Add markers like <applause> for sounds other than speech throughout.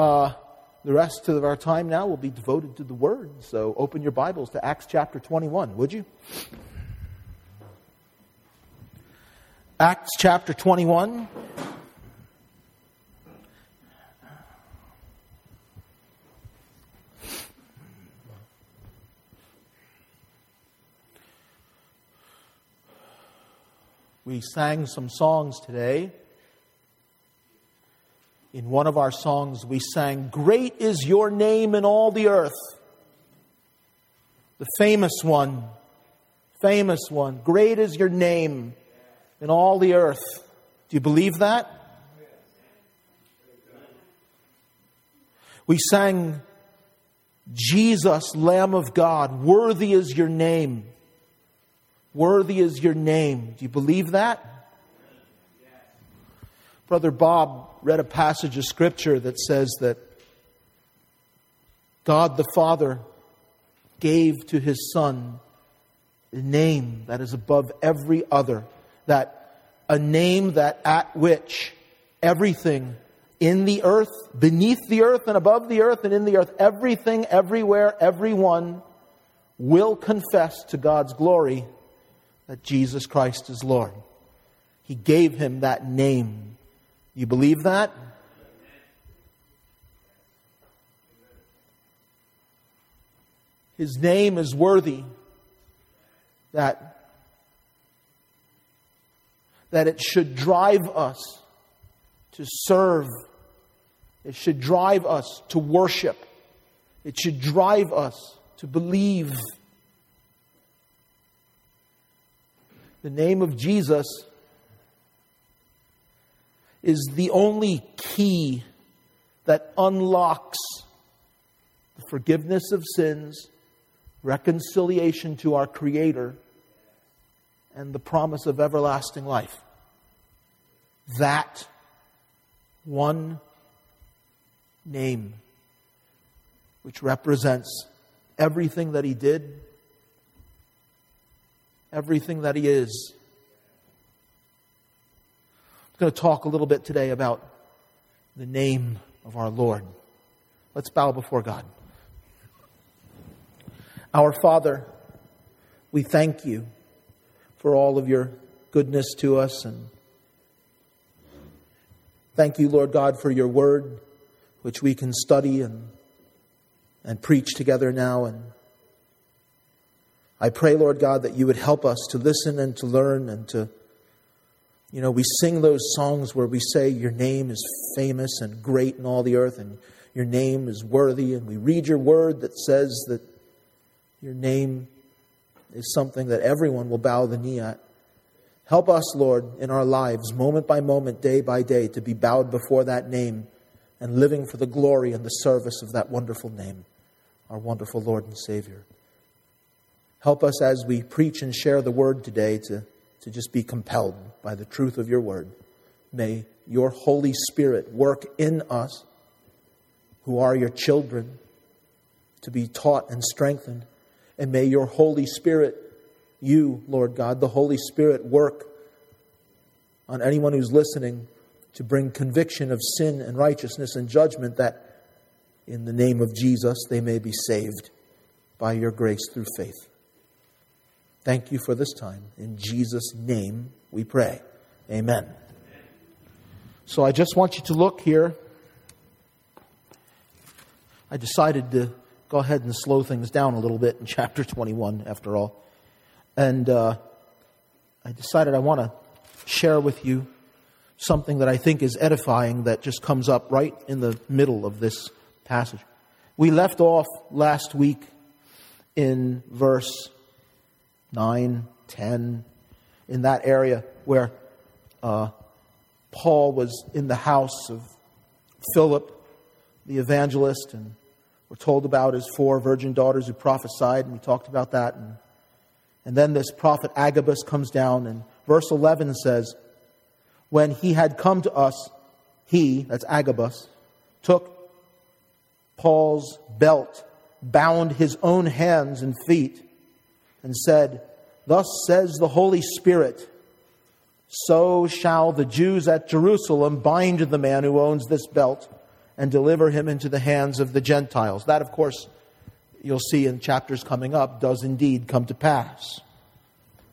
Uh, the rest of our time now will be devoted to the Word. So open your Bibles to Acts chapter 21, would you? Acts chapter 21. We sang some songs today. In one of our songs, we sang, Great is your name in all the earth. The famous one, famous one. Great is your name in all the earth. Do you believe that? We sang, Jesus, Lamb of God, worthy is your name. Worthy is your name. Do you believe that? Brother Bob read a passage of scripture that says that God the Father gave to his Son a name that is above every other, that a name that at which everything in the earth, beneath the earth, and above the earth, and in the earth, everything, everywhere, everyone will confess to God's glory that Jesus Christ is Lord. He gave him that name. You believe that? His name is worthy that, that it should drive us to serve. It should drive us to worship. It should drive us to believe The name of Jesus is the only key that unlocks the forgiveness of sins, reconciliation to our Creator, and the promise of everlasting life. That one name, which represents everything that He did everything that He is. Going to talk a little bit today about the name of our Lord. Let's bow before God. Our Father, we thank you for all of your goodness to us and thank you, Lord God, for your word, which we can study and, and preach together now and I pray, Lord God, that you would help us to listen and to learn and to, you know, we sing those songs where we say, Your name is famous and great in all the earth, and your name is worthy. And we read your word that says that your name is something that everyone will bow the knee at. Help us, Lord, in our lives, moment by moment, day by day, to be bowed before that name and living for the glory and the service of that wonderful name, our wonderful Lord and Savior. Help us as we preach and share the word today to, to just be compelled by the truth of your word. May your Holy Spirit work in us who are your children to be taught and strengthened. And may your Holy Spirit, you, Lord God, the Holy Spirit, work on anyone who's listening to bring conviction of sin and righteousness and judgment that in the name of Jesus they may be saved by your grace through faith. Thank you for this time. In Jesus' name we pray. Amen. So I just want you to look here. I decided to go ahead and slow things down a little bit in <laughs> chapter 21, after all. And uh, I decided I want to share with you something that I think is edifying that just comes up right in the middle of this passage. We left off last week in verse 9, 10, in that area where uh, Paul was in the house of Philip, the evangelist, and we're told about his four virgin daughters who prophesied, and we talked about that. And, and then this prophet Agabus comes down, and verse 11 says, When he had come to us, he, that's Agabus, took Paul's belt, bound his own hands and feet, and said, Thus says the Holy Spirit, so shall the Jews at Jerusalem bind the man who owns this belt and deliver him into the hands of the Gentiles. That, of course, you'll see in chapters coming up, does indeed come to pass.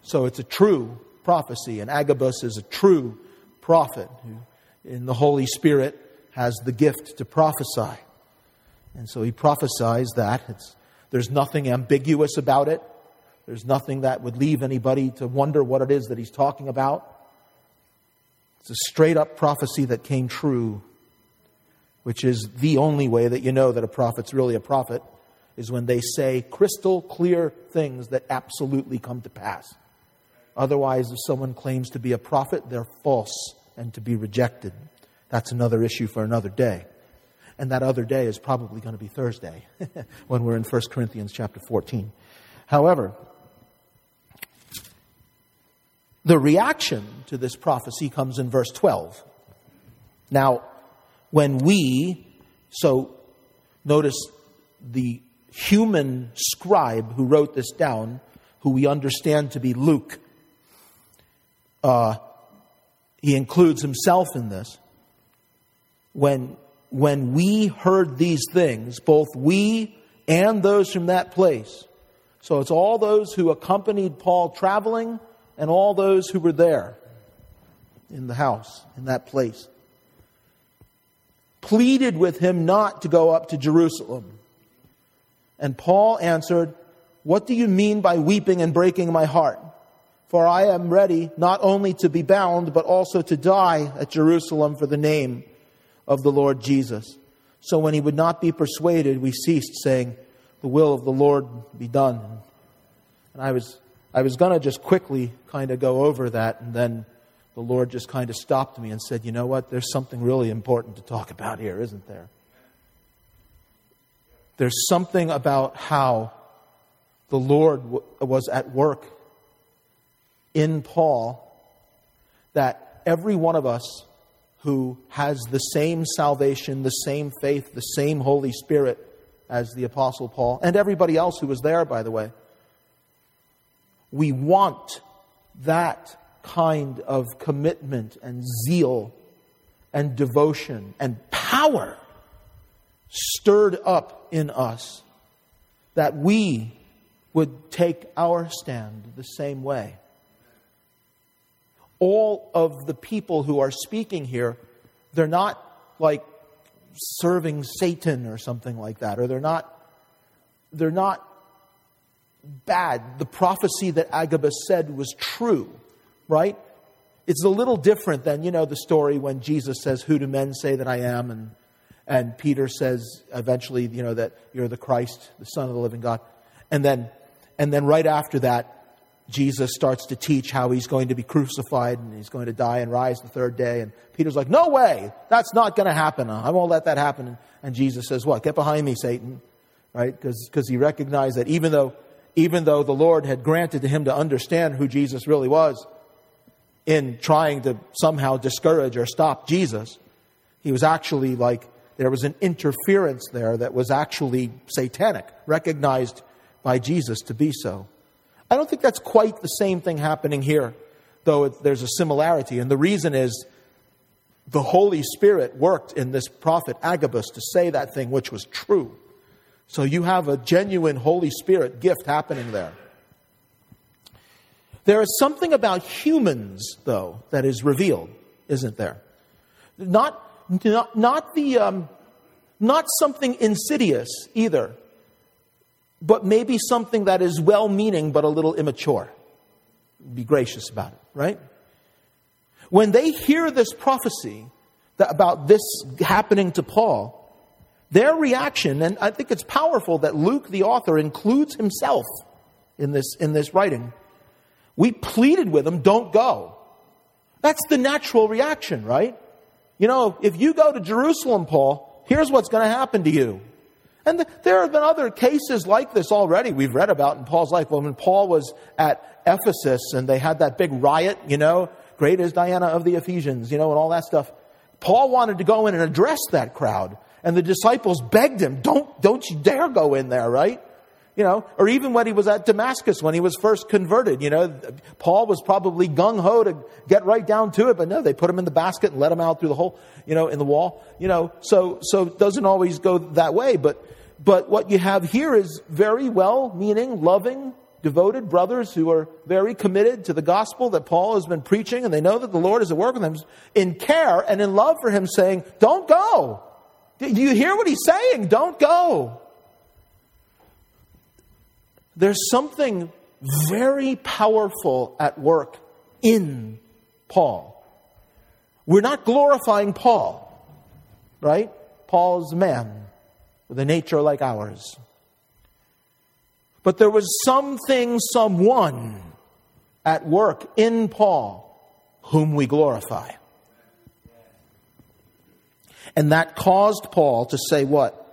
So it's a true prophecy, and Agabus is a true prophet who, in the Holy Spirit, has the gift to prophesy. And so he prophesies that. It's, there's nothing ambiguous about it. There's nothing that would leave anybody to wonder what it is that he's talking about. It's a straight up prophecy that came true, which is the only way that you know that a prophet's really a prophet, is when they say crystal clear things that absolutely come to pass. Otherwise, if someone claims to be a prophet, they're false and to be rejected. That's another issue for another day. And that other day is probably going to be Thursday <laughs> when we're in 1 Corinthians chapter 14. However, the reaction to this prophecy comes in verse 12. Now, when we, so notice the human scribe who wrote this down, who we understand to be Luke, uh, he includes himself in this. When, when we heard these things, both we and those from that place, so it's all those who accompanied Paul traveling and all those who were there in the house, in that place, pleaded with him not to go up to Jerusalem. And Paul answered, What do you mean by weeping and breaking my heart? For I am ready not only to be bound, but also to die at Jerusalem for the name of the Lord Jesus. So when he would not be persuaded, we ceased, saying, The will of the Lord be done. And I was I was going to just quickly kind of go over that, and then the Lord just kind of stopped me and said, You know what? There's something really important to talk about here, isn't there? There's something about how the Lord w- was at work in Paul that every one of us who has the same salvation, the same faith, the same Holy Spirit as the Apostle Paul, and everybody else who was there, by the way, we want that kind of commitment and zeal and devotion and power stirred up in us that we would take our stand the same way. All of the people who are speaking here, they're not like serving Satan or something like that, or they're not, they're not bad. The prophecy that Agabus said was true, right? It's a little different than, you know, the story when Jesus says, Who do men say that I am? And, and Peter says eventually, you know, that you're the Christ, the Son of the living God. And then, and then right after that, Jesus starts to teach how he's going to be crucified and he's going to die and rise the third day. And Peter's like, No way, that's not going to happen. I won't let that happen. And Jesus says, What? Get behind me, Satan. Right? Because he recognized that even though even though the Lord had granted to him to understand who Jesus really was, in trying to somehow discourage or stop Jesus, he was actually like, there was an interference there that was actually satanic, recognized by Jesus to be so. I don't think that's quite the same thing happening here, though it, there's a similarity. And the reason is the Holy Spirit worked in this prophet Agabus to say that thing which was true. So you have a genuine Holy Spirit gift happening there. There is something about humans, though, that is revealed, isn't there? Not, not, not, the, um, not something insidious either, but maybe something that is well meaning but a little immature. Be gracious about it, right? When they hear this prophecy about this happening to Paul, their reaction, and I think it's powerful that Luke, the author, includes himself in this, in this writing. We pleaded with them, don't go. That's the natural reaction, right? You know, if you go to Jerusalem, Paul, here's what's going to happen to you. And the, there have been other cases like this already we've read about in Paul's life. Well, when Paul was at Ephesus and they had that big riot, you know, great is Diana of the Ephesians, you know, and all that stuff. Paul wanted to go in and address that crowd. And the disciples begged him, don't, don't you dare go in there, right? You know, or even when he was at Damascus, when he was first converted, you know, Paul was probably gung ho to get right down to it, but no, they put him in the basket and let him out through the hole, you know, in the wall. You know, so so it doesn't always go that way, but but what you have here is very well meaning, loving, devoted brothers who are very committed to the gospel that Paul has been preaching, and they know that the Lord is at work with them in care and in love for him, saying, Don't go. Do you hear what he's saying? Don't go. There's something very powerful at work in Paul. We're not glorifying Paul, right? Paul's man with a nature like ours. But there was something, someone at work in Paul whom we glorify. And that caused Paul to say, What?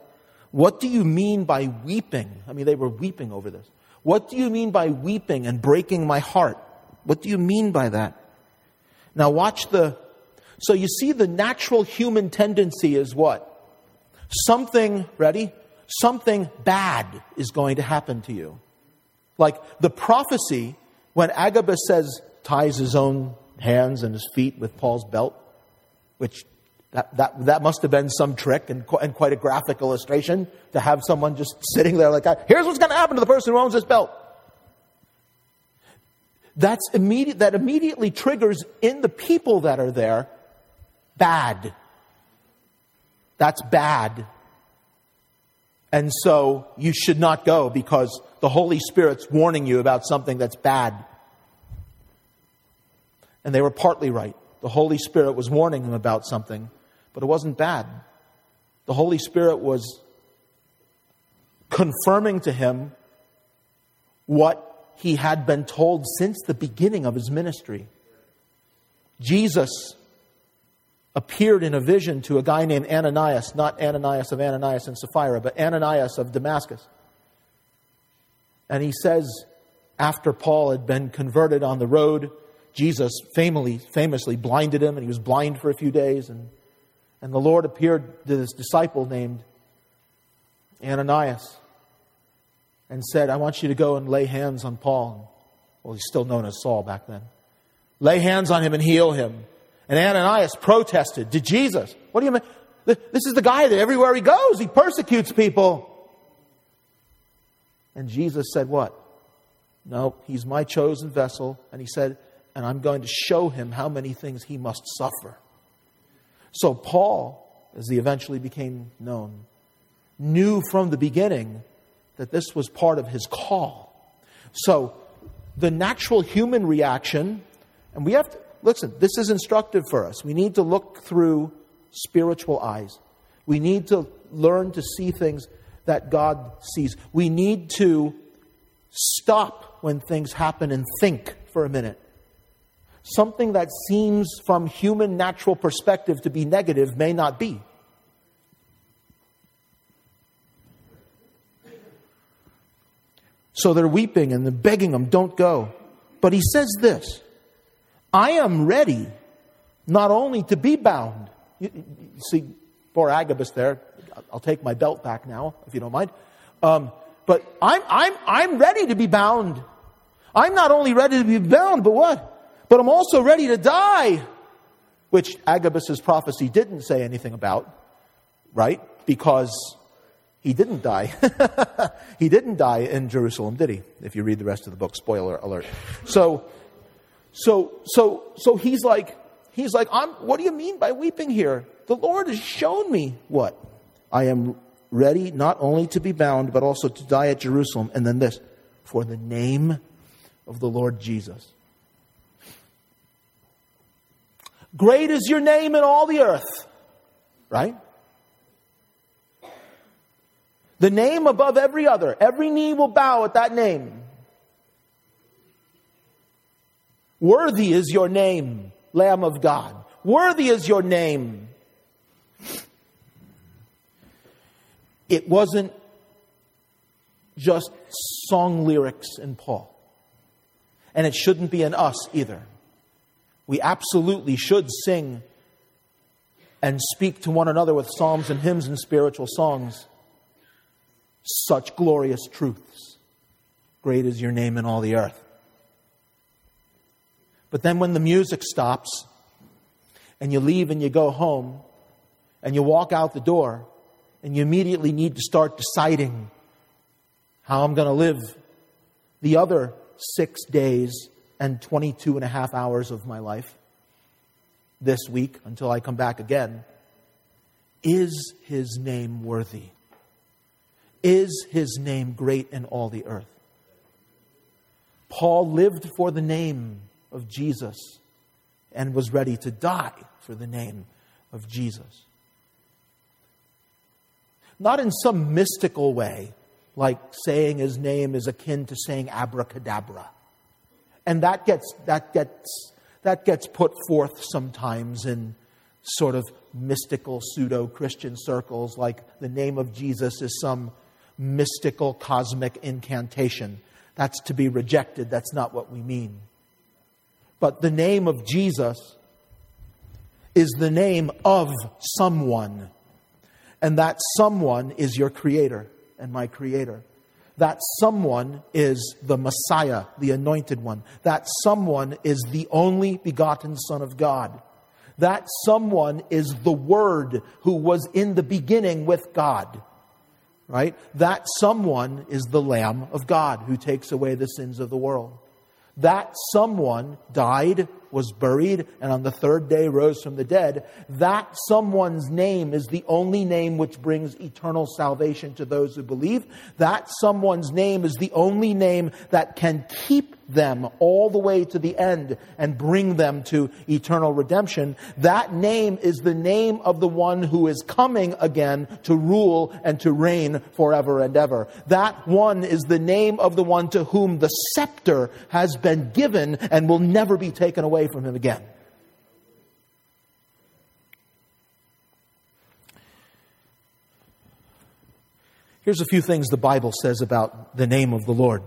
What do you mean by weeping? I mean, they were weeping over this. What do you mean by weeping and breaking my heart? What do you mean by that? Now, watch the. So, you see, the natural human tendency is what? Something, ready? Something bad is going to happen to you. Like the prophecy when Agabus says, ties his own hands and his feet with Paul's belt, which that, that, that must have been some trick and, and quite a graphic illustration to have someone just sitting there like, here's what's going to happen to the person who owns this belt. That's immediate, that immediately triggers in the people that are there bad. That's bad. And so you should not go because the Holy Spirit's warning you about something that's bad. And they were partly right. The Holy Spirit was warning them about something but it wasn't bad. The Holy Spirit was confirming to him what he had been told since the beginning of his ministry. Jesus appeared in a vision to a guy named Ananias, not Ananias of Ananias and Sapphira, but Ananias of Damascus. And he says, after Paul had been converted on the road, Jesus famously, famously blinded him, and he was blind for a few days. And and the Lord appeared to this disciple named Ananias and said, I want you to go and lay hands on Paul. Well, he's still known as Saul back then. Lay hands on him and heal him. And Ananias protested to Jesus. What do you mean? This is the guy that everywhere he goes, he persecutes people. And Jesus said, What? No, he's my chosen vessel. And he said, And I'm going to show him how many things he must suffer. So, Paul, as he eventually became known, knew from the beginning that this was part of his call. So, the natural human reaction, and we have to, listen, this is instructive for us. We need to look through spiritual eyes. We need to learn to see things that God sees. We need to stop when things happen and think for a minute something that seems from human natural perspective to be negative may not be. So they're weeping and they're begging him, don't go. But he says this I am ready not only to be bound. You, you see, poor Agabus there, I'll take my belt back now, if you don't mind. Um, but I'm, I'm, I'm ready to be bound. I'm not only ready to be bound, but what? But I'm also ready to die, which Agabus's prophecy didn't say anything about, right? Because he didn't die. <laughs> he didn't die in Jerusalem, did he? If you read the rest of the book, spoiler alert. So, so, so, so he's like, he's like, I'm, what do you mean by weeping here? The Lord has shown me what? I am ready not only to be bound, but also to die at Jerusalem. And then this, for the name of the Lord Jesus. Great is your name in all the earth. Right? The name above every other. Every knee will bow at that name. Worthy is your name, Lamb of God. Worthy is your name. It wasn't just song lyrics in Paul. And it shouldn't be in us either we absolutely should sing and speak to one another with psalms and hymns and spiritual songs such glorious truths. Great is your name in all the earth. But then when the music stops and you leave and you go home and you walk out the door and you immediately need to start deciding how I'm going to live the other six days and 22 and a half hours of my life this week until I come back again. Is his name worthy? Is his name great in all the earth? Paul lived for the name of Jesus and was ready to die for the name of Jesus. Not in some mystical way, like saying his name is akin to saying abracadabra. And that gets, that gets, that gets put forth sometimes in sort of mystical pseudo Christian circles, like the name of Jesus is some mystical cosmic incantation. That's to be rejected. That's not what we mean. But the name of Jesus is the name of someone. And that someone is your creator and my creator. That someone is the Messiah, the anointed one. That someone is the only begotten Son of God. That someone is the Word who was in the beginning with God. Right? That someone is the Lamb of God who takes away the sins of the world. That someone died, was buried, and on the third day rose from the dead. That someone's name is the only name which brings eternal salvation to those who believe. That someone's name is the only name that can keep them all the way to the end and bring them to eternal redemption. That name is the name of the one who is coming again to rule and to reign forever and ever. That one is the name of the one to whom the scepter has been given and will never be taken away from him again. Here's a few things the Bible says about the name of the Lord.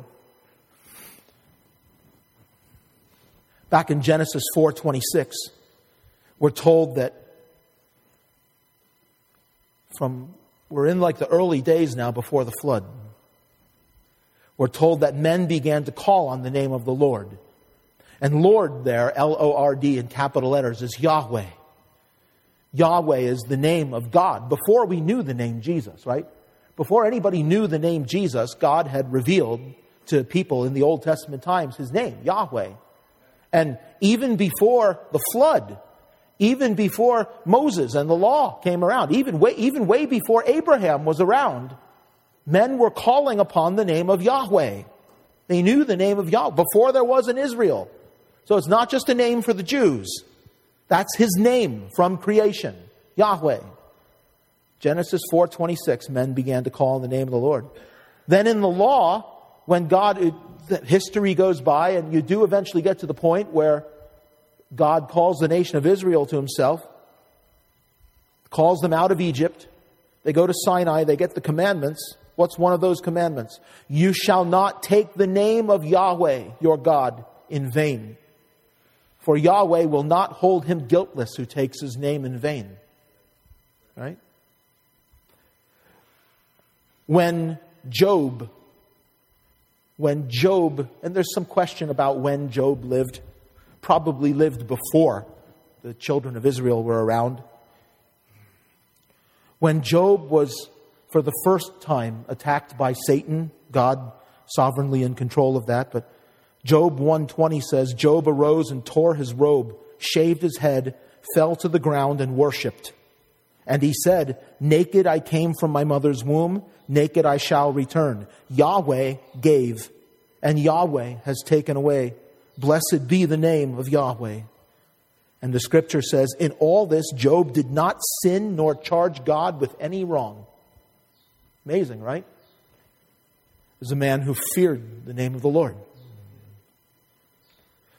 Back in Genesis 4:26, we're told that from we're in like the early days now before the flood. We're told that men began to call on the name of the Lord. And Lord there, L O R D in capital letters, is Yahweh. Yahweh is the name of God. Before we knew the name Jesus, right? Before anybody knew the name Jesus, God had revealed to people in the Old Testament times his name, Yahweh. And even before the flood, even before Moses and the law came around, even way, even way before Abraham was around, men were calling upon the name of Yahweh. They knew the name of Yahweh before there was an Israel. So it's not just a name for the Jews. That's his name from creation, Yahweh. Genesis 4:26 men began to call on the name of the Lord. Then in the law, when God history goes by, and you do eventually get to the point where God calls the nation of Israel to himself, calls them out of Egypt. They go to Sinai, they get the commandments. What's one of those commandments? You shall not take the name of Yahweh, your God, in vain. For Yahweh will not hold him guiltless who takes his name in vain. Right? When Job when Job, and there's some question about when Job lived, probably lived before the children of Israel were around. When Job was, for the first time, attacked by Satan, God sovereignly in control of that, but Job 120 says, Job arose and tore his robe, shaved his head, fell to the ground and worshipped. And he said, Naked I came from my mother's womb, naked I shall return. Yahweh gave, and Yahweh has taken away. Blessed be the name of Yahweh. And the scripture says, In all this, Job did not sin nor charge God with any wrong. Amazing, right? Is a man who feared the name of the Lord.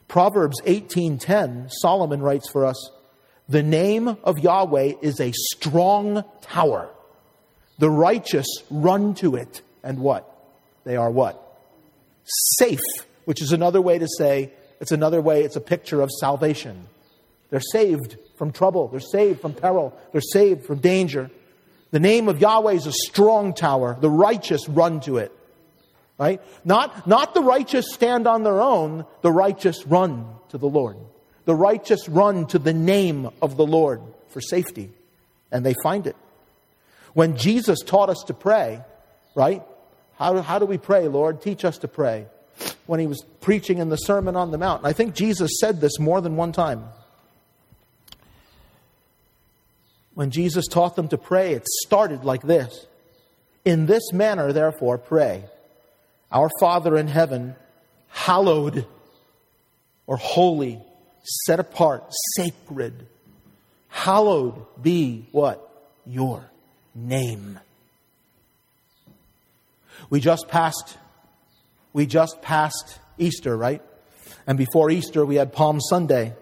Proverbs 18:10 Solomon writes for us the name of Yahweh is a strong tower. The righteous run to it, and what? They are what? Safe, which is another way to say, it's another way, it's a picture of salvation. They're saved from trouble, they're saved from peril, they're saved from danger. The name of Yahweh is a strong tower. The righteous run to it. Right? Not, not the righteous stand on their own, the righteous run to the Lord. The righteous run to the name of the Lord for safety, and they find it. When Jesus taught us to pray, right? How, how do we pray, Lord? Teach us to pray. When he was preaching in the Sermon on the Mount, I think Jesus said this more than one time. When Jesus taught them to pray, it started like this In this manner, therefore, pray. Our Father in heaven, hallowed or holy, set apart, sacred, hallowed be what? Your name. We just passed we just passed Easter, right? And before Easter we had Palm Sunday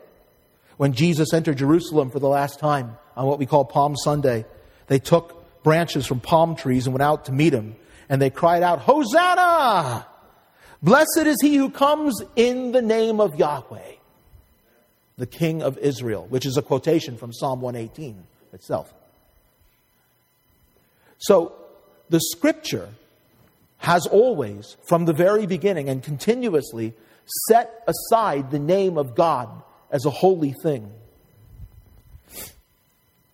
when Jesus entered Jerusalem for the last time on what we call Palm Sunday. They took branches from palm trees and went out to meet him and they cried out, Hosanna! Blessed is he who comes in the name of Yahweh, the King of Israel, which is a quotation from Psalm 118 itself. So, the scripture has always, from the very beginning and continuously, set aside the name of God as a holy thing.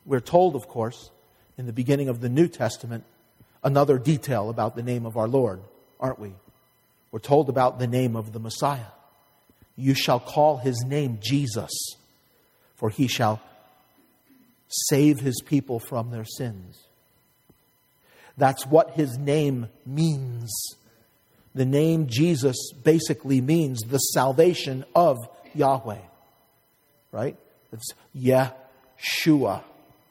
We're told, of course, in the beginning of the New Testament, another detail about the name of our Lord, aren't we? We're told about the name of the Messiah. You shall call his name Jesus, for he shall save his people from their sins. That's what his name means. The name Jesus basically means the salvation of Yahweh, right? It's Yeshua,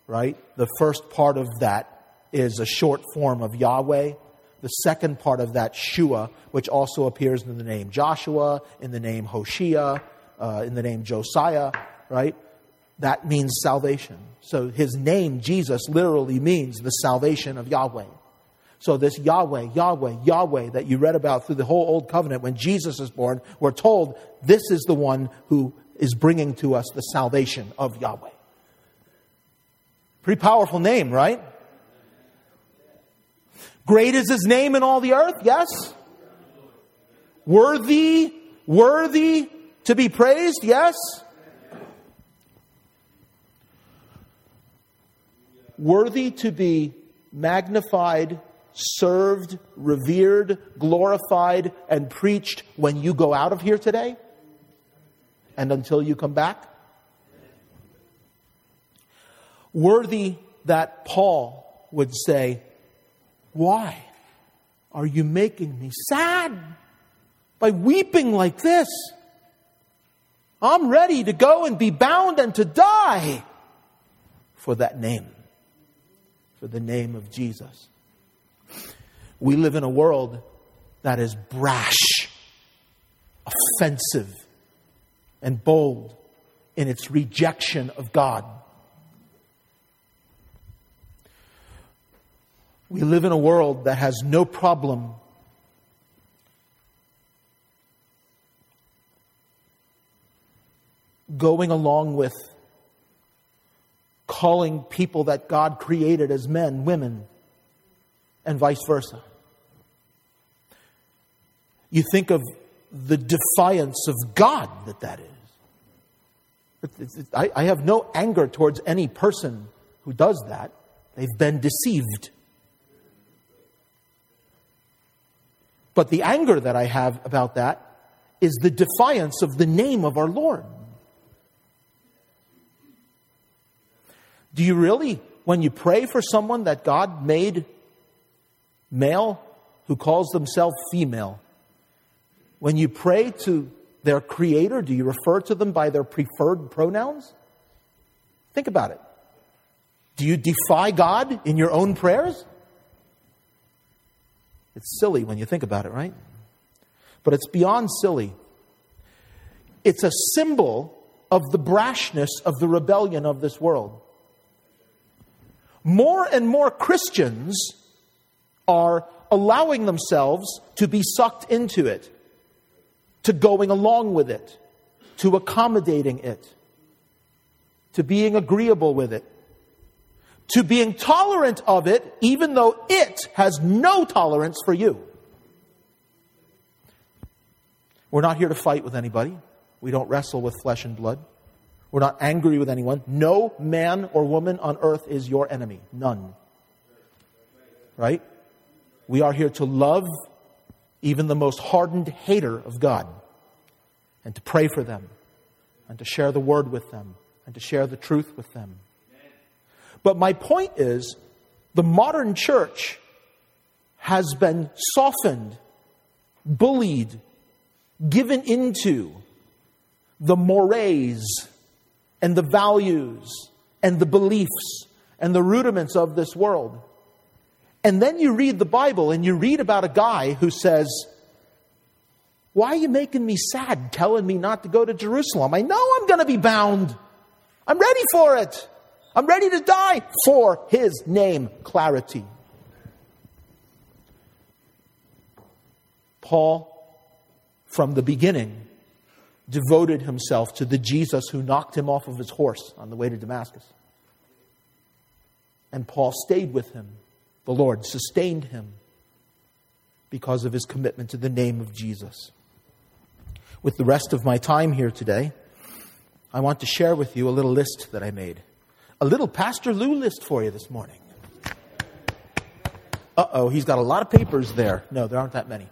right? The first part of that is a short form of Yahweh. The second part of that, Shua, which also appears in the name Joshua, in the name Hoshea, uh, in the name Josiah, right? That means salvation. So his name, Jesus, literally means the salvation of Yahweh. So this Yahweh, Yahweh, Yahweh that you read about through the whole Old Covenant when Jesus is born, we're told this is the one who is bringing to us the salvation of Yahweh. Pretty powerful name, right? Great is his name in all the earth, yes? Worthy, worthy to be praised, yes? Worthy to be magnified, served, revered, glorified, and preached when you go out of here today and until you come back? Worthy that Paul would say, why are you making me sad by weeping like this? I'm ready to go and be bound and to die for that name, for the name of Jesus. We live in a world that is brash, offensive, and bold in its rejection of God. We live in a world that has no problem going along with calling people that God created as men, women, and vice versa. You think of the defiance of God that that is. I have no anger towards any person who does that. They've been deceived. But the anger that I have about that is the defiance of the name of our Lord. Do you really, when you pray for someone that God made male who calls themselves female, when you pray to their creator, do you refer to them by their preferred pronouns? Think about it. Do you defy God in your own prayers? It's silly when you think about it, right? But it's beyond silly. It's a symbol of the brashness of the rebellion of this world. More and more Christians are allowing themselves to be sucked into it, to going along with it, to accommodating it, to being agreeable with it to being tolerant of it, even though it has no tolerance for you. We're not here to fight with anybody. We don't wrestle with flesh and blood. We're not angry with anyone. No man or woman on earth is your enemy. None. Right? We are here to love even the most hardened hater of God and to pray for them and to share the word with them and to share the truth with them. But my point is the modern church has been softened, bullied, given into the mores and the values and the beliefs and the rudiments of this world. And then you read the Bible and you read about a guy who says, Why are you making me sad, telling me not to go to Jerusalem? I know I'm going to be bound. I'm ready for it. I'm ready to die for his name, clarity. Paul, from the beginning, devoted himself to the Jesus who knocked him off of his horse on the way to Damascus. And Paul stayed with him. The Lord sustained him because of his commitment to the name of Jesus. With the rest of my time here today, I want to share with you a little list that I made. A little Pastor Lou list for you this morning. Uh oh, he's got a lot of papers there. No, there aren't that many.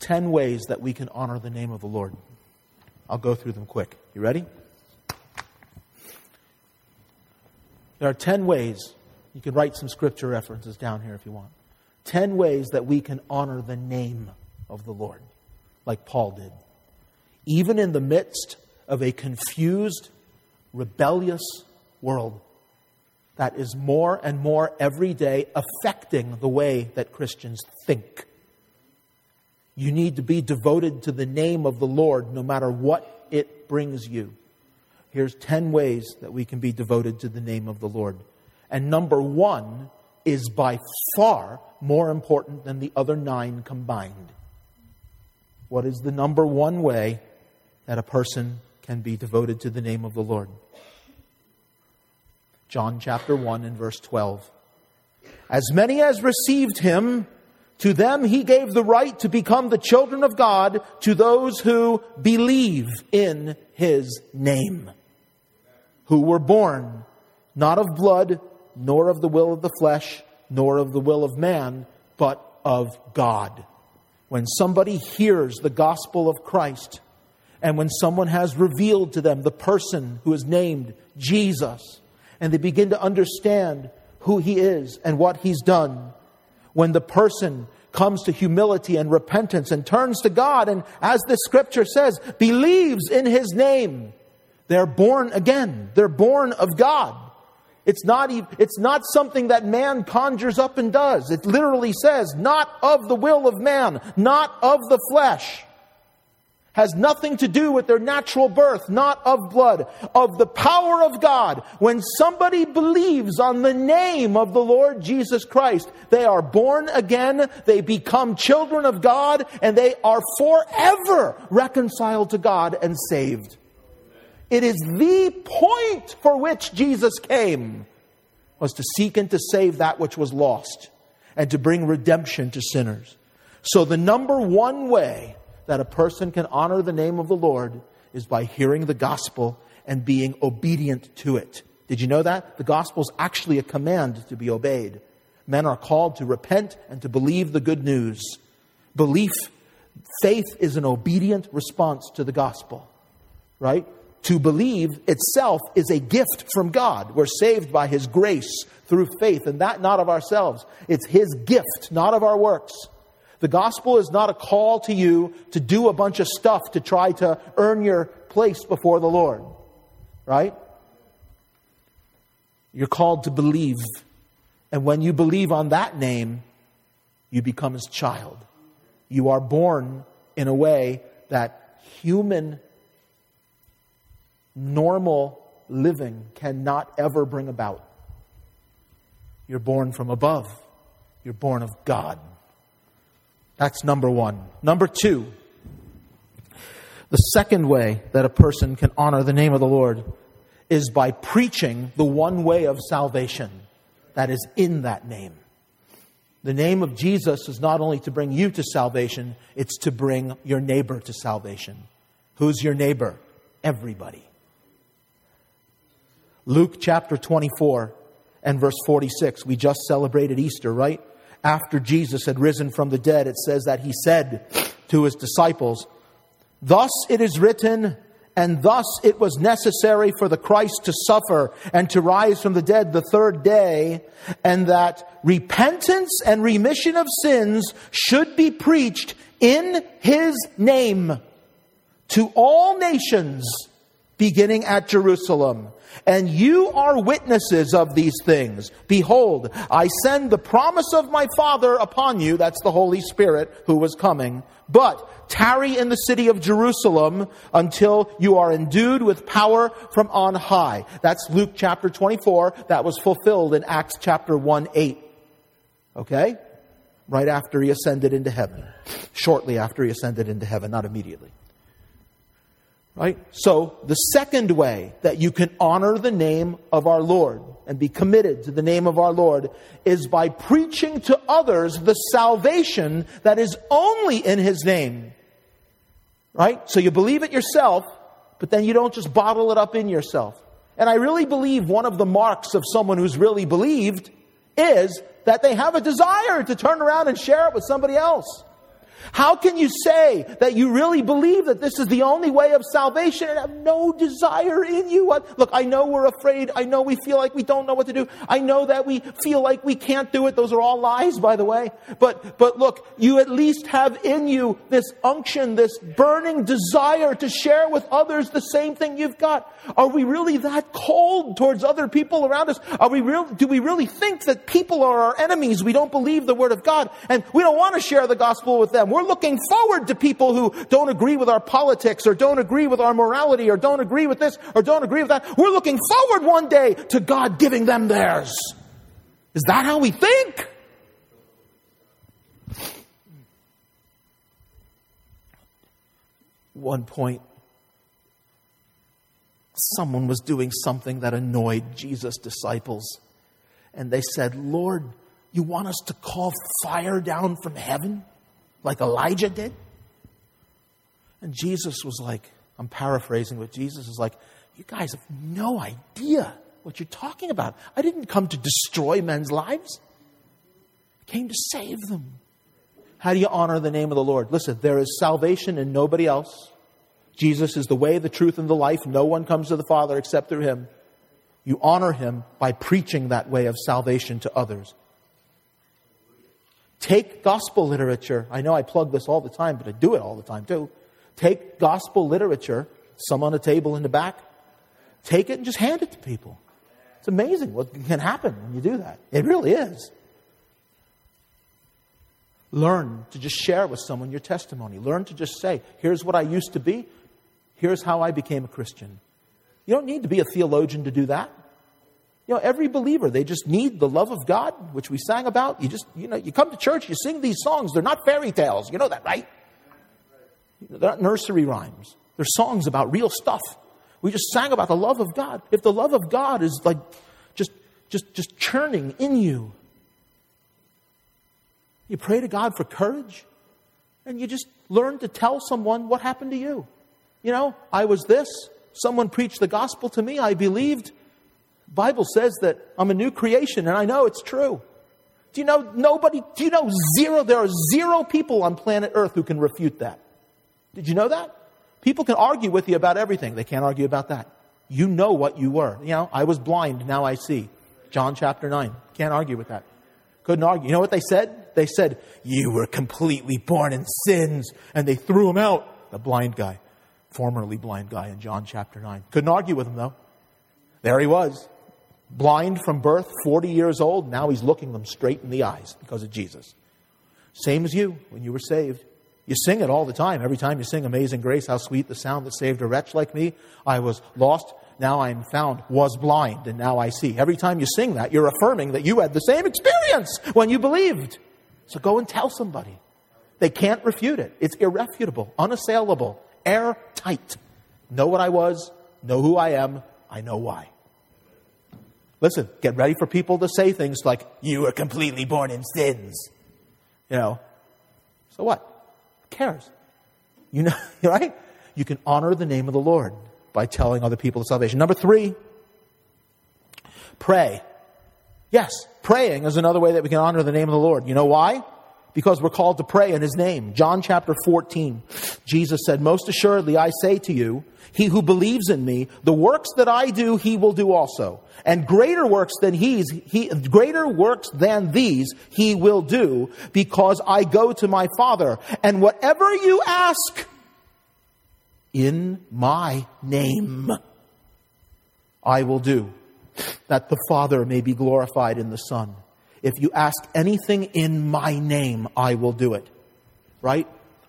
10 ways that we can honor the name of the Lord. I'll go through them quick. You ready? There are 10 ways. You can write some scripture references down here if you want. 10 ways that we can honor the name of the Lord, like Paul did. Even in the midst of a confused, rebellious world that is more and more every day affecting the way that Christians think. You need to be devoted to the name of the Lord no matter what it brings you. Here's 10 ways that we can be devoted to the name of the Lord. And number one is by far more important than the other nine combined. What is the number one way that a person can be devoted to the name of the Lord? John chapter 1 and verse 12. As many as received him, to them he gave the right to become the children of God to those who believe in his name, who were born not of blood, nor of the will of the flesh, nor of the will of man, but of God. When somebody hears the gospel of Christ, and when someone has revealed to them the person who is named Jesus, and they begin to understand who he is and what he's done, when the person comes to humility and repentance and turns to God and, as the scripture says, believes in his name, they're born again. They're born of God. It's not, even, it's not something that man conjures up and does. It literally says, not of the will of man, not of the flesh has nothing to do with their natural birth, not of blood, of the power of God. When somebody believes on the name of the Lord Jesus Christ, they are born again, they become children of God, and they are forever reconciled to God and saved. It is the point for which Jesus came was to seek and to save that which was lost and to bring redemption to sinners. So the number one way that a person can honor the name of the Lord is by hearing the gospel and being obedient to it. Did you know that? The gospel is actually a command to be obeyed. Men are called to repent and to believe the good news. Belief, faith is an obedient response to the gospel, right? To believe itself is a gift from God. We're saved by His grace through faith, and that not of ourselves. It's His gift, not of our works. The gospel is not a call to you to do a bunch of stuff to try to earn your place before the Lord, right? You're called to believe. And when you believe on that name, you become his child. You are born in a way that human, normal living cannot ever bring about. You're born from above, you're born of God. That's number one. Number two, the second way that a person can honor the name of the Lord is by preaching the one way of salvation that is in that name. The name of Jesus is not only to bring you to salvation, it's to bring your neighbor to salvation. Who's your neighbor? Everybody. Luke chapter 24 and verse 46. We just celebrated Easter, right? After Jesus had risen from the dead, it says that he said to his disciples, Thus it is written, and thus it was necessary for the Christ to suffer and to rise from the dead the third day, and that repentance and remission of sins should be preached in his name to all nations, beginning at Jerusalem. And you are witnesses of these things. Behold, I send the promise of my Father upon you. That's the Holy Spirit who was coming. But tarry in the city of Jerusalem until you are endued with power from on high. That's Luke chapter 24. That was fulfilled in Acts chapter 1 8. Okay? Right after he ascended into heaven. Shortly after he ascended into heaven, not immediately. Right? So, the second way that you can honor the name of our Lord and be committed to the name of our Lord is by preaching to others the salvation that is only in His name. Right? So you believe it yourself, but then you don't just bottle it up in yourself. And I really believe one of the marks of someone who's really believed is that they have a desire to turn around and share it with somebody else. How can you say that you really believe that this is the only way of salvation and have no desire in you? Look, I know we're afraid. I know we feel like we don't know what to do. I know that we feel like we can't do it. Those are all lies, by the way. But, but look, you at least have in you this unction, this burning desire to share with others the same thing you've got. Are we really that cold towards other people around us? Are we real, do we really think that people are our enemies? We don't believe the word of God and we don't want to share the gospel with them. We're looking forward to people who don't agree with our politics or don't agree with our morality or don't agree with this or don't agree with that. We're looking forward one day to God giving them theirs. Is that how we think? One point, someone was doing something that annoyed Jesus' disciples. And they said, Lord, you want us to call fire down from heaven? Like Elijah did? And Jesus was like, I'm paraphrasing, but Jesus is like, You guys have no idea what you're talking about. I didn't come to destroy men's lives, I came to save them. How do you honor the name of the Lord? Listen, there is salvation in nobody else. Jesus is the way, the truth, and the life. No one comes to the Father except through him. You honor him by preaching that way of salvation to others. Take gospel literature. I know I plug this all the time, but I do it all the time too. Take gospel literature, some on a table in the back, take it and just hand it to people. It's amazing what can happen when you do that. It really is. Learn to just share with someone your testimony. Learn to just say, here's what I used to be, here's how I became a Christian. You don't need to be a theologian to do that. You know, every believer, they just need the love of God, which we sang about. You just, you know, you come to church, you sing these songs. They're not fairy tales. You know that, right? They're not nursery rhymes. They're songs about real stuff. We just sang about the love of God. If the love of God is like just, just, just churning in you, you pray to God for courage and you just learn to tell someone what happened to you. You know, I was this. Someone preached the gospel to me. I believed. Bible says that I'm a new creation, and I know it's true. Do you know nobody, do you know zero, there are zero people on planet Earth who can refute that? Did you know that? People can argue with you about everything. They can't argue about that. You know what you were. You know, I was blind, now I see. John chapter 9. Can't argue with that. Couldn't argue. You know what they said? They said, You were completely born in sins. And they threw him out. The blind guy, formerly blind guy in John chapter 9. Couldn't argue with him, though. There he was blind from birth, 40 years old. Now he's looking them straight in the eyes because of Jesus. Same as you when you were saved. You sing it all the time. Every time you sing Amazing Grace, how sweet the sound that saved a wretch like me. I was lost, now I am found, was blind, and now I see. Every time you sing that, you're affirming that you had the same experience when you believed. So go and tell somebody. They can't refute it. It's irrefutable, unassailable, airtight. Know what I was, know who I am, I know why. Listen, get ready for people to say things like, you were completely born in sins. You know. So what? Who cares? You know, <laughs> right? You can honor the name of the Lord by telling other people of salvation. Number three, pray. Yes, praying is another way that we can honor the name of the Lord. You know why? Because we're called to pray in His name. John chapter 14, Jesus said, Most assuredly I say to you, he who believes in me, the works that I do, he will do also. And greater works than he's, he, greater works than these he will do because I go to my Father. And whatever you ask in my name, I will do that the Father may be glorified in the Son. If you ask anything in my name, I will do it. Right?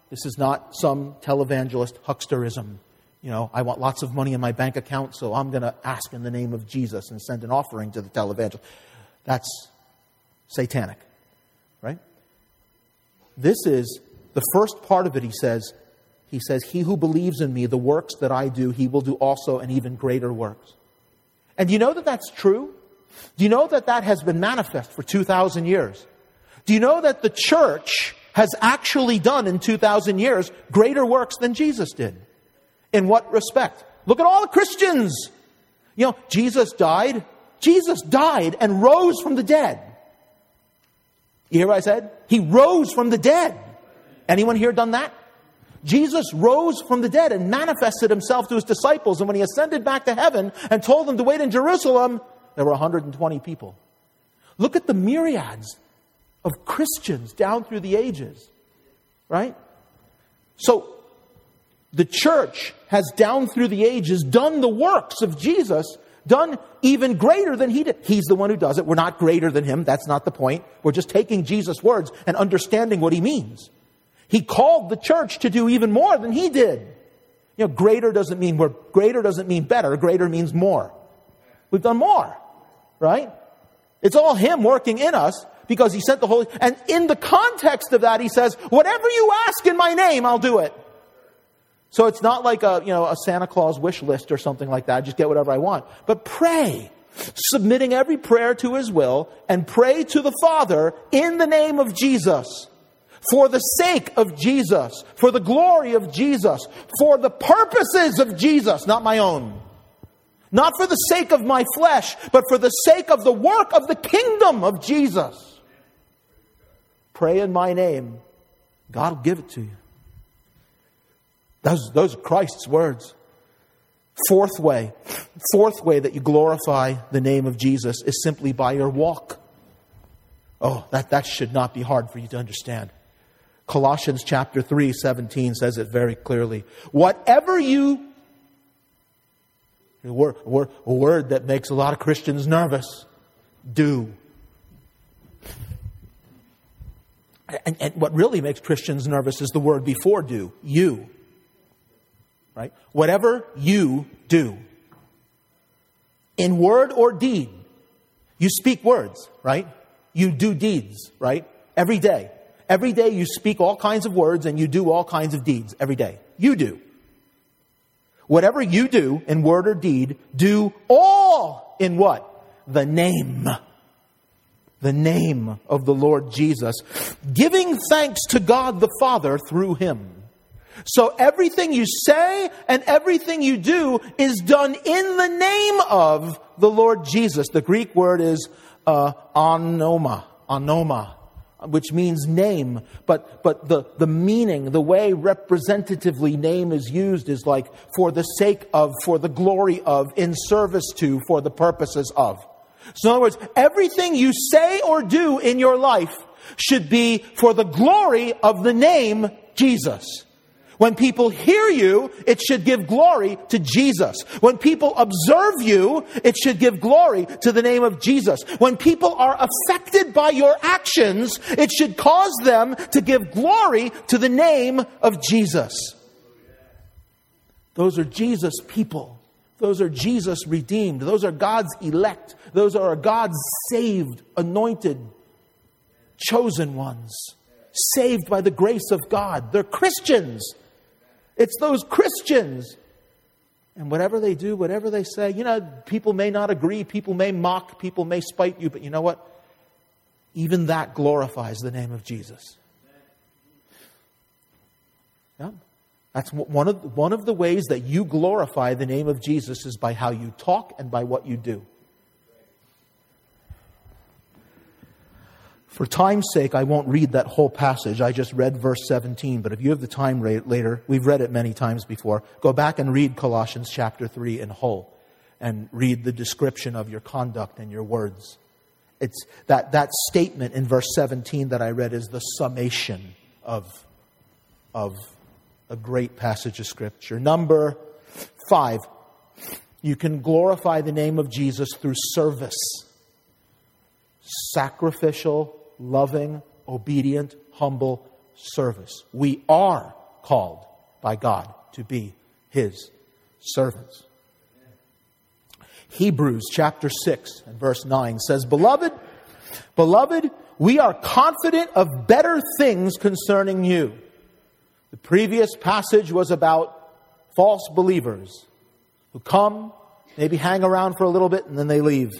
This is not some televangelist hucksterism. You know, I want lots of money in my bank account, so I'm going to ask in the name of Jesus and send an offering to the televangelist. That's satanic, right? This is the first part of it, he says. He says, He who believes in me, the works that I do, he will do also, and even greater works. And you know that that's true? Do you know that that has been manifest for 2,000 years? Do you know that the church has actually done in 2,000 years greater works than Jesus did? In what respect? Look at all the Christians. You know, Jesus died. Jesus died and rose from the dead. You hear what I said? He rose from the dead. Anyone here done that? Jesus rose from the dead and manifested himself to his disciples. And when he ascended back to heaven and told them to wait in Jerusalem, there were 120 people. Look at the myriads of Christians down through the ages, right? So, the church has down through the ages done the works of Jesus, done even greater than he did. He's the one who does it. We're not greater than him. That's not the point. We're just taking Jesus' words and understanding what he means. He called the church to do even more than he did. You know, greater doesn't mean we're greater doesn't mean better. Greater means more. We've done more, right? It's all him working in us because he sent the Holy. And in the context of that, he says, "Whatever you ask in my name, I'll do it." So it's not like a you know a Santa Claus wish list or something like that. just get whatever I want. But pray, submitting every prayer to His will, and pray to the Father in the name of Jesus for the sake of Jesus, for the glory of Jesus, for the purposes of Jesus, not my own. Not for the sake of my flesh, but for the sake of the work of the kingdom of Jesus. Pray in my name. God will give it to you. Those, those are Christ's words. Fourth way, fourth way that you glorify the name of Jesus is simply by your walk. Oh, that, that should not be hard for you to understand. Colossians chapter 3, 17 says it very clearly. Whatever you, a word, a word, a word that makes a lot of Christians nervous, do. And, and what really makes Christians nervous is the word before do, you. Right? Whatever you do, in word or deed, you speak words, right? You do deeds, right? Every day. Every day you speak all kinds of words and you do all kinds of deeds every day. You do. Whatever you do in word or deed, do all in what? The name. The name of the Lord Jesus, giving thanks to God the Father through him. So everything you say and everything you do is done in the name of the Lord Jesus. The Greek word is uh, onoma, onoma which means name, but, but the, the meaning, the way representatively name is used is like for the sake of, for the glory of, in service to, for the purposes of. So in other words, everything you say or do in your life should be for the glory of the name Jesus. When people hear you, it should give glory to Jesus. When people observe you, it should give glory to the name of Jesus. When people are affected by your actions, it should cause them to give glory to the name of Jesus. Those are Jesus people. Those are Jesus redeemed. Those are God's elect. Those are God's saved, anointed, chosen ones. Saved by the grace of God. They're Christians. It's those Christians. And whatever they do, whatever they say, you know, people may not agree, people may mock, people may spite you, but you know what? Even that glorifies the name of Jesus. Yeah. That's one of, one of the ways that you glorify the name of Jesus is by how you talk and by what you do. For time's sake, I won't read that whole passage. I just read verse 17, but if you have the time later, we've read it many times before, go back and read Colossians chapter 3 in whole and read the description of your conduct and your words. It's that, that statement in verse 17 that I read is the summation of, of a great passage of Scripture. Number five, you can glorify the name of Jesus through service. Sacrificial, loving, obedient, humble service. We are called by God to be His servants. Hebrews chapter 6 and verse 9 says, Beloved, beloved, we are confident of better things concerning you. The previous passage was about false believers who come, maybe hang around for a little bit, and then they leave.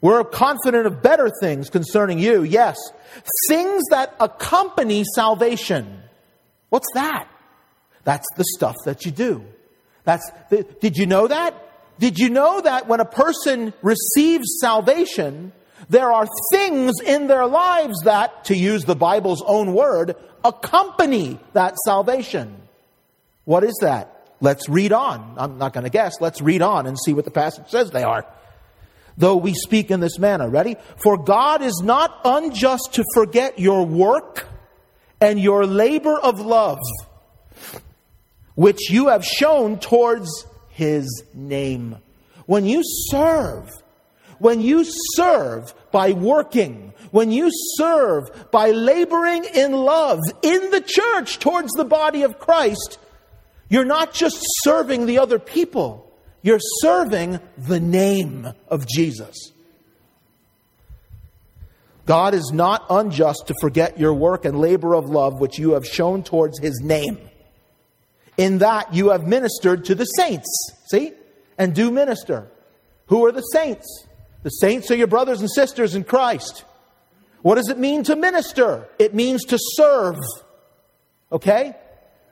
We're confident of better things concerning you, yes. Things that accompany salvation. What's that? That's the stuff that you do. That's the, did you know that? Did you know that when a person receives salvation, there are things in their lives that, to use the Bible's own word, accompany that salvation? What is that? Let's read on. I'm not going to guess. Let's read on and see what the passage says they are though we speak in this manner. Ready? For God is not unjust to forget your work and your labor of love, which you have shown towards his name. When you serve, when you serve by working, when you serve by laboring in love in the church towards the body of Christ, you're not just serving the other people you're serving the name of Jesus. God is not unjust to forget your work and labor of love which you have shown towards his name. In that you have ministered to the saints. See? And do minister. Who are the saints? The saints are your brothers and sisters in Christ. What does it mean to minister? It means to serve. Okay?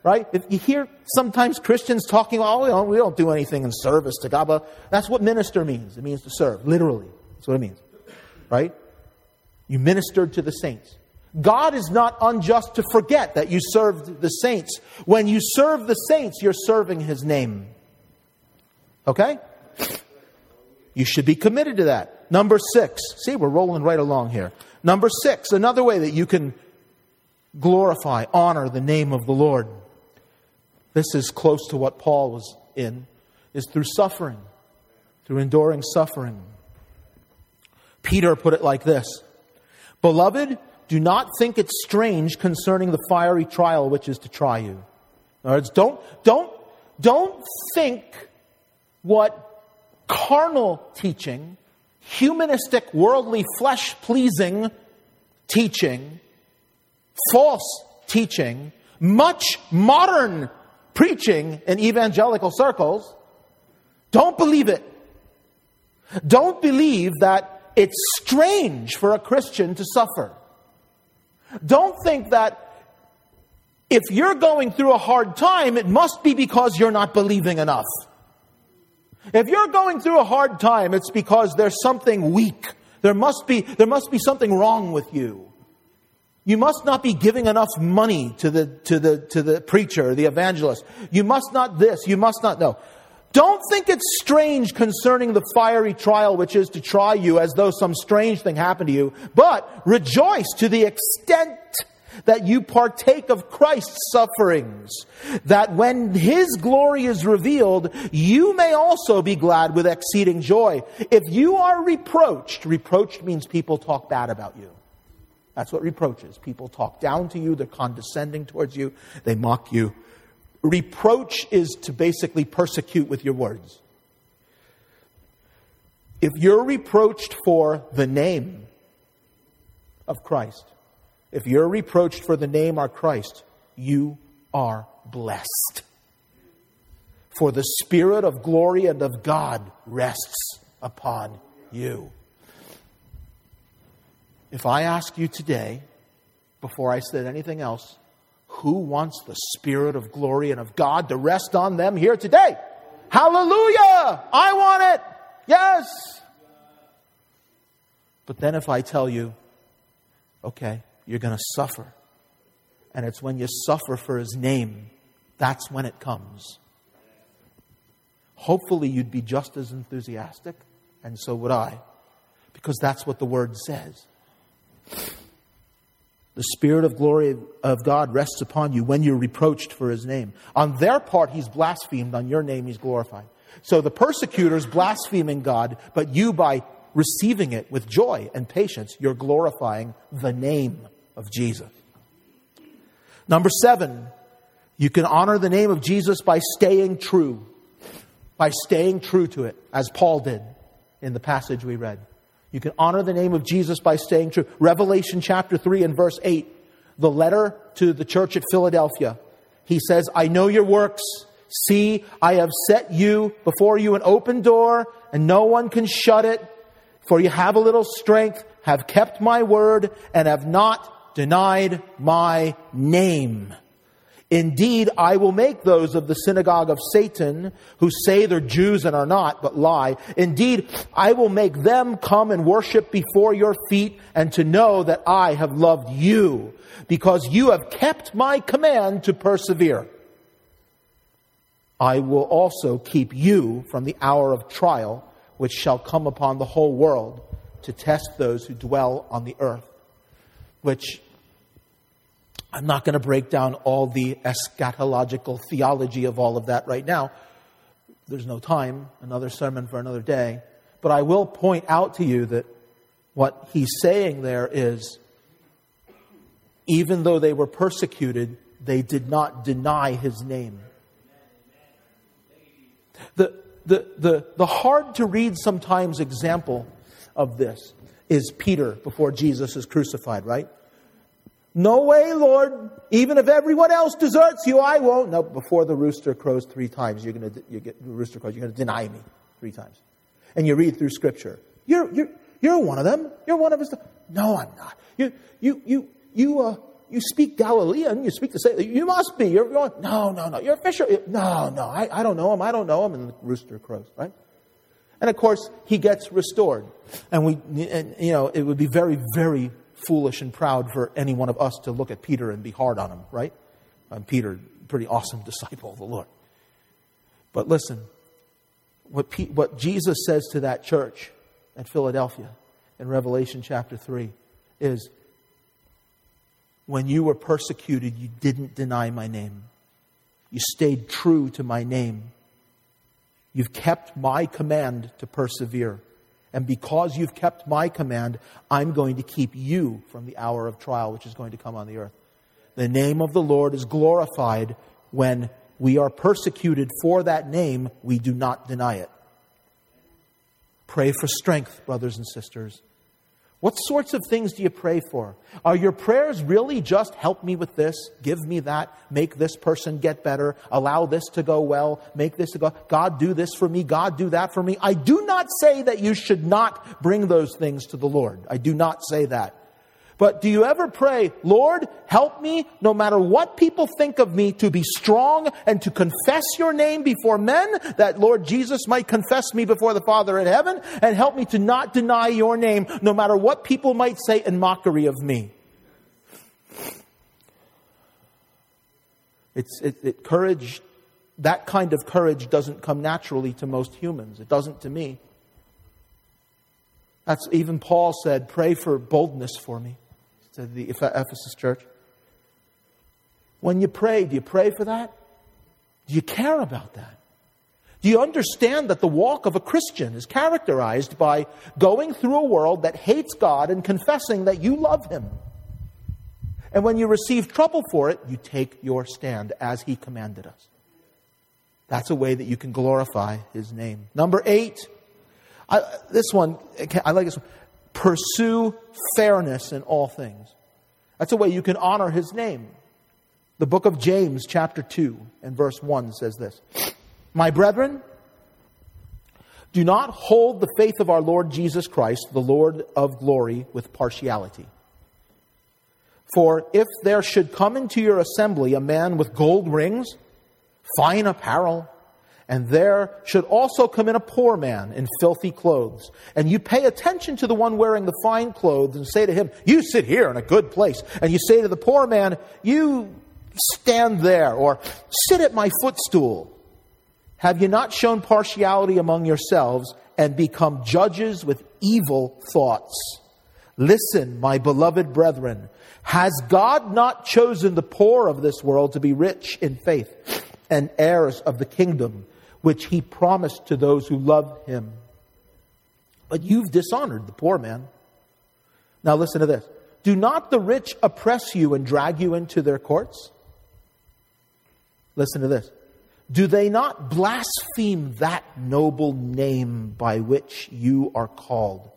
Right? If you hear sometimes Christians talking, oh, we don't, we don't do anything in service to God, but that's what minister means. It means to serve, literally. That's what it means, right? You ministered to the saints. God is not unjust to forget that you served the saints. When you serve the saints, you're serving his name. Okay? You should be committed to that. Number six. See, we're rolling right along here. Number six, another way that you can glorify, honor the name of the Lord this is close to what Paul was in, is through suffering, through enduring suffering. Peter put it like this Beloved, do not think it strange concerning the fiery trial which is to try you. In other words, don't, don't, don't think what carnal teaching, humanistic, worldly, flesh pleasing teaching, false teaching, much modern preaching in evangelical circles, don't believe it. Don't believe that it's strange for a Christian to suffer. Don't think that if you're going through a hard time, it must be because you're not believing enough. If you're going through a hard time, it's because there's something weak. There must be, there must be something wrong with you. You must not be giving enough money to the, to the, to the preacher, the evangelist. You must not this, you must not know. Don't think it's strange concerning the fiery trial which is to try you as though some strange thing happened to you, but rejoice to the extent that you partake of Christ's sufferings, that when his glory is revealed, you may also be glad with exceeding joy. If you are reproached, reproached means people talk bad about you. That's what reproach is. People talk down to you, they're condescending towards you, they mock you. Reproach is to basically persecute with your words. If you're reproached for the name of Christ, if you're reproached for the name of Christ, you are blessed. for the Spirit of glory and of God rests upon you. If I ask you today, before I said anything else, who wants the Spirit of glory and of God to rest on them here today? Hallelujah! I want it! Yes! But then if I tell you, okay, you're going to suffer, and it's when you suffer for His name, that's when it comes. Hopefully, you'd be just as enthusiastic, and so would I, because that's what the Word says. The Spirit of glory of God rests upon you when you're reproached for His name. On their part, He's blasphemed. On your name, He's glorified. So the persecutor's blaspheming God, but you, by receiving it with joy and patience, you're glorifying the name of Jesus. Number seven, you can honor the name of Jesus by staying true, by staying true to it, as Paul did in the passage we read. You can honor the name of Jesus by staying true. Revelation chapter 3 and verse 8, the letter to the church at Philadelphia. He says, I know your works. See, I have set you before you an open door, and no one can shut it. For you have a little strength, have kept my word, and have not denied my name. Indeed, I will make those of the synagogue of Satan who say they're Jews and are not, but lie. Indeed, I will make them come and worship before your feet and to know that I have loved you because you have kept my command to persevere. I will also keep you from the hour of trial which shall come upon the whole world to test those who dwell on the earth, which I'm not going to break down all the eschatological theology of all of that right now. There's no time, another sermon for another day. But I will point out to you that what he's saying there is even though they were persecuted, they did not deny his name. The, the, the, the hard to read sometimes example of this is Peter before Jesus is crucified, right? No way, Lord. Even if everyone else deserts you, I won't. No, before the rooster crows three times, you're going to you get rooster crows. You're going to deny me three times. And you read through Scripture. You're you're you're one of them. You're one of us. No, I'm not. You you you you uh you speak Galilean. You speak the same. You must be. You're going. No, no, no. You're a fisher. No, no. I, I don't know him. I don't know him. And the rooster crows. Right. And of course, he gets restored. And we, and, you know, it would be very, very foolish and proud for any one of us to look at Peter and be hard on him, right? And Peter, pretty awesome <laughs> disciple of the Lord. But listen, what, what Jesus says to that church at Philadelphia in Revelation chapter 3 is when you were persecuted, you didn't deny my name. You stayed true to my name. You've kept my command to persevere. And because you've kept my command, I'm going to keep you from the hour of trial which is going to come on the earth. The name of the Lord is glorified when we are persecuted for that name, we do not deny it. Pray for strength, brothers and sisters. What sorts of things do you pray for? Are your prayers really just help me with this, give me that, make this person get better, allow this to go well, make this to go, God do this for me, God do that for me? I do not say that you should not bring those things to the Lord. I do not say that. But do you ever pray, Lord, help me, no matter what people think of me, to be strong and to confess your name before men, that Lord Jesus might confess me before the Father in heaven, and help me to not deny your name, no matter what people might say in mockery of me? It's it, it, courage. That kind of courage doesn't come naturally to most humans. It doesn't to me. That's even Paul said, "Pray for boldness for me." To the Ephesus church. When you pray, do you pray for that? Do you care about that? Do you understand that the walk of a Christian is characterized by going through a world that hates God and confessing that you love Him? And when you receive trouble for it, you take your stand as He commanded us. That's a way that you can glorify His name. Number eight, I, this one, I like this one pursue fairness in all things. That's a way you can honor his name. The book of James, chapter 2, and verse 1 says this My brethren, do not hold the faith of our Lord Jesus Christ, the Lord of glory, with partiality. For if there should come into your assembly a man with gold rings, fine apparel, and there should also come in a poor man in filthy clothes. And you pay attention to the one wearing the fine clothes and say to him, You sit here in a good place. And you say to the poor man, You stand there, or sit at my footstool. Have you not shown partiality among yourselves and become judges with evil thoughts? Listen, my beloved brethren, has God not chosen the poor of this world to be rich in faith and heirs of the kingdom? Which he promised to those who love him. But you've dishonored the poor man. Now listen to this. Do not the rich oppress you and drag you into their courts? Listen to this. Do they not blaspheme that noble name by which you are called?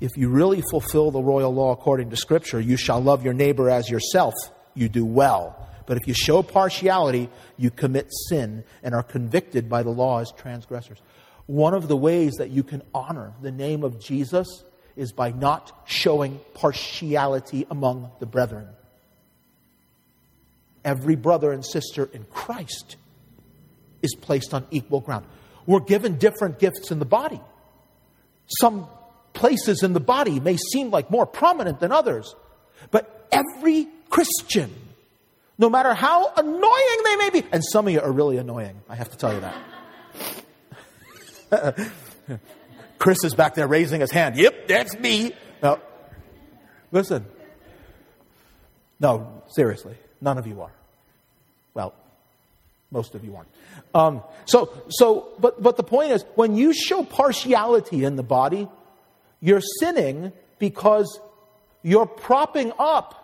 If you really fulfill the royal law according to Scripture, you shall love your neighbor as yourself, you do well. But if you show partiality, you commit sin and are convicted by the law as transgressors. One of the ways that you can honor the name of Jesus is by not showing partiality among the brethren. Every brother and sister in Christ is placed on equal ground. We're given different gifts in the body. Some places in the body may seem like more prominent than others, but every Christian no matter how annoying they may be. And some of you are really annoying, I have to tell you that. <laughs> Chris is back there raising his hand. Yep, that's me. No, listen. No, seriously, none of you are. Well, most of you aren't. Um, so, so, but, but the point is, when you show partiality in the body, you're sinning because you're propping up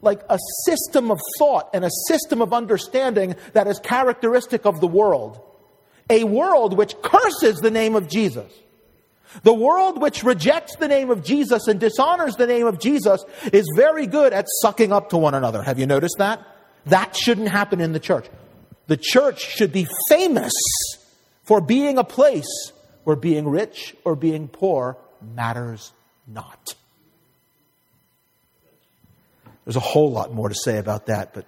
like a system of thought and a system of understanding that is characteristic of the world. A world which curses the name of Jesus. The world which rejects the name of Jesus and dishonors the name of Jesus is very good at sucking up to one another. Have you noticed that? That shouldn't happen in the church. The church should be famous for being a place where being rich or being poor matters not. There's a whole lot more to say about that, but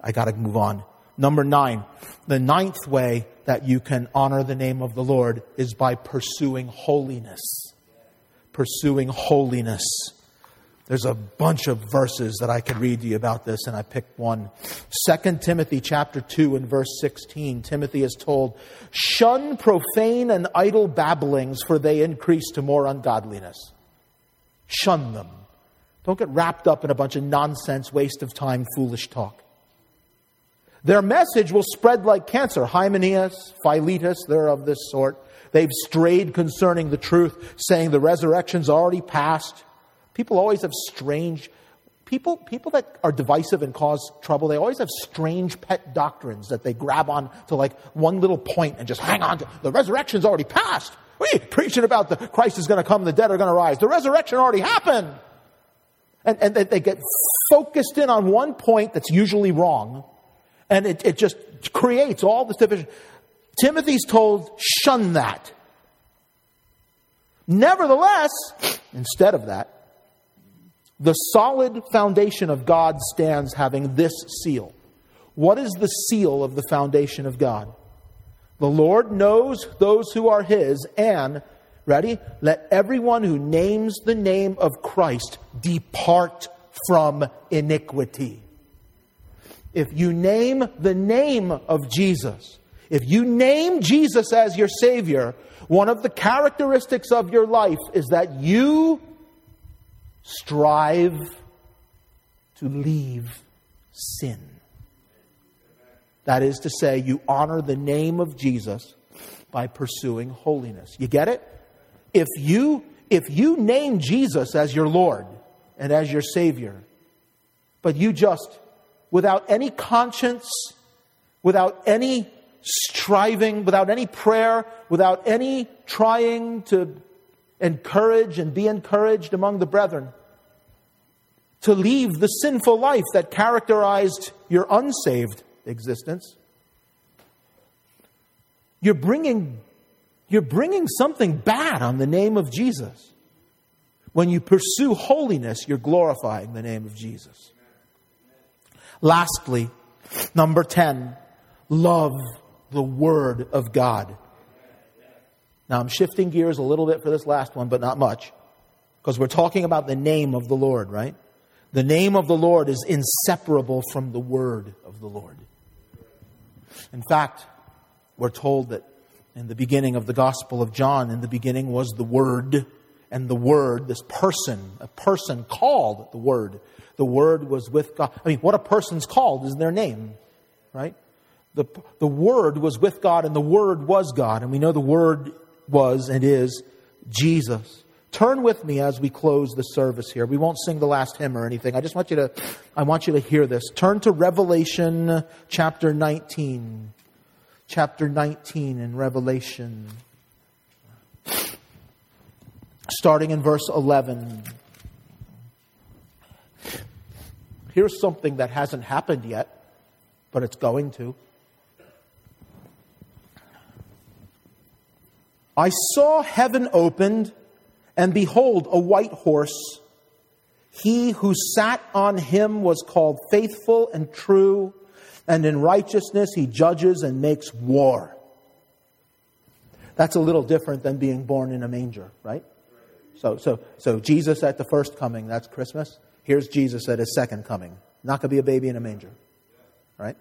I got to move on. Number nine, the ninth way that you can honor the name of the Lord is by pursuing holiness. Pursuing holiness. There's a bunch of verses that I could read to you about this, and I picked one. 2 Timothy chapter 2 and verse 16, Timothy is told, Shun profane and idle babblings, for they increase to more ungodliness. Shun them. Don't get wrapped up in a bunch of nonsense, waste of time, foolish talk. Their message will spread like cancer. Hymenaeus, Philetus, they're of this sort. They've strayed concerning the truth, saying the resurrection's already passed. People always have strange people people that are divisive and cause trouble they always have strange pet doctrines that they grab on to like one little point and just hang on to the resurrection's already passed we preaching about the christ is going to come the dead are going to rise the resurrection already happened and, and they get focused in on one point that's usually wrong, and it, it just creates all this division. Timothy's told, shun that. Nevertheless, instead of that, the solid foundation of God stands having this seal. What is the seal of the foundation of God? The Lord knows those who are His, and Ready? Let everyone who names the name of Christ depart from iniquity. If you name the name of Jesus, if you name Jesus as your Savior, one of the characteristics of your life is that you strive to leave sin. That is to say, you honor the name of Jesus by pursuing holiness. You get it? If you, if you name Jesus as your Lord and as your Savior, but you just, without any conscience, without any striving, without any prayer, without any trying to encourage and be encouraged among the brethren, to leave the sinful life that characterized your unsaved existence, you're bringing, you're bringing something bad on the name of Jesus. When you pursue holiness, you're glorifying the name of Jesus. Lastly, number 10, love the Word of God. Now, I'm shifting gears a little bit for this last one, but not much, because we're talking about the name of the Lord, right? The name of the Lord is inseparable from the Word of the Lord. In fact, we're told that in the beginning of the Gospel of John, in the beginning was the Word, and the Word, this person, a person called the Word. The Word was with God. I mean, what a person's called is their name, right? The, the Word was with God, and the Word was God. And we know the Word was and is Jesus. Turn with me as we close the service here. We won't sing the last hymn or anything. I just want you to, I want you to hear this. Turn to Revelation chapter 19. Chapter 19 in Revelation. Starting in verse 11. Here's something that hasn't happened yet, but it's going to. I saw heaven opened, and behold, a white horse. He who sat on him was called faithful and true, and in righteousness he judges and makes war. That's a little different than being born in a manger, right? So, so, so Jesus at the first coming, that's Christmas. Here's Jesus at his second coming. Not going to be a baby in a manger, right?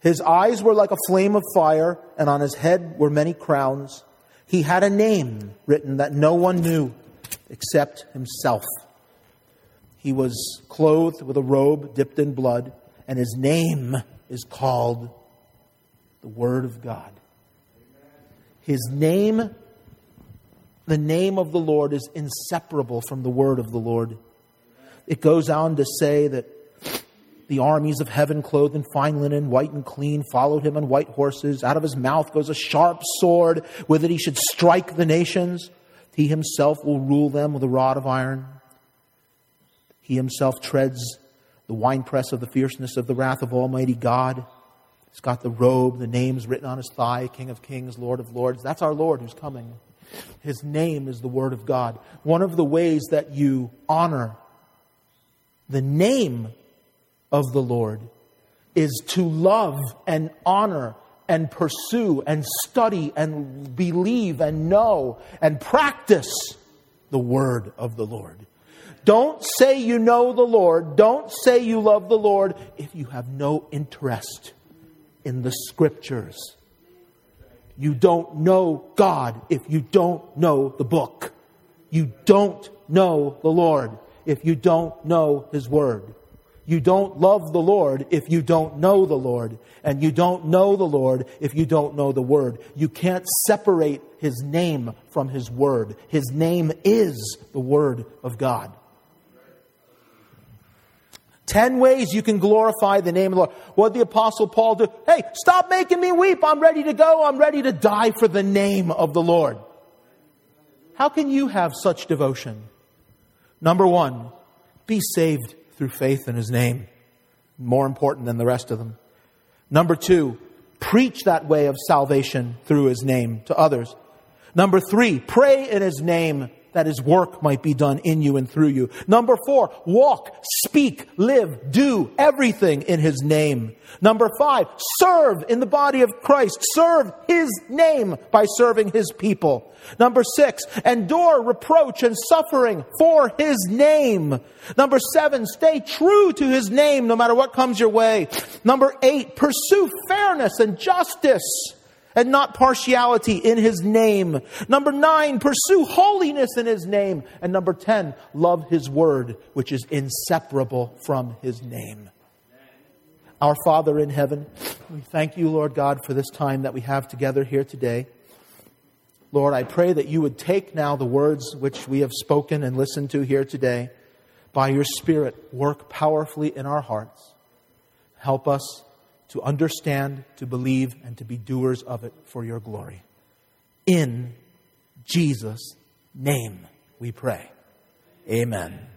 His eyes were like a flame of fire, and on his head were many crowns. He had a name written that no one knew except himself. He was clothed with a robe dipped in blood, and his name is called the Word of God. His name, the name of the Lord, is inseparable from the Word of the Lord. It goes on to say that the armies of heaven, clothed in fine linen, white and clean, followed him on white horses. Out of his mouth goes a sharp sword. With it he should strike the nations. He himself will rule them with a rod of iron. He himself treads the winepress of the fierceness of the wrath of Almighty God. He's got the robe, the name's written on his thigh, King of Kings, Lord of Lords. That's our Lord who's coming. His name is the Word of God. One of the ways that you honor the name of the Lord is to love and honor and pursue and study and believe and know and practice the word of the Lord. Don't say you know the Lord. Don't say you love the Lord if you have no interest in the scriptures. You don't know God if you don't know the book. You don't know the Lord if you don't know His Word. You don't love the Lord if you don't know the Lord. And you don't know the Lord if you don't know the Word. You can't separate His name from His Word. His name is the Word of God. Ten ways you can glorify the name of the Lord. What did the Apostle Paul do? Hey, stop making me weep. I'm ready to go. I'm ready to die for the name of the Lord. How can you have such devotion? Number one, be saved through faith in his name. More important than the rest of them. Number two, preach that way of salvation through his name to others. Number three, pray in his name that his work might be done in you and through you. Number four, walk, speak, live, do everything in his name. Number five, serve in the body of Christ. Serve his name by serving his people. Number six, endure reproach and suffering for his name. Number seven, stay true to his name no matter what comes your way. Number eight, pursue fairness and justice and not partiality in his name. Number nine, pursue holiness in his name. And number 10, love his word, which is inseparable from his name. Our Father in heaven, we thank you, Lord God, for this time that we have together here today. Lord, I pray that you would take now the words which we have spoken and listened to here today. By your Spirit, work powerfully in our hearts. Help us to understand, to believe, and to be doers of it for your glory. In Jesus' name we pray. Amen.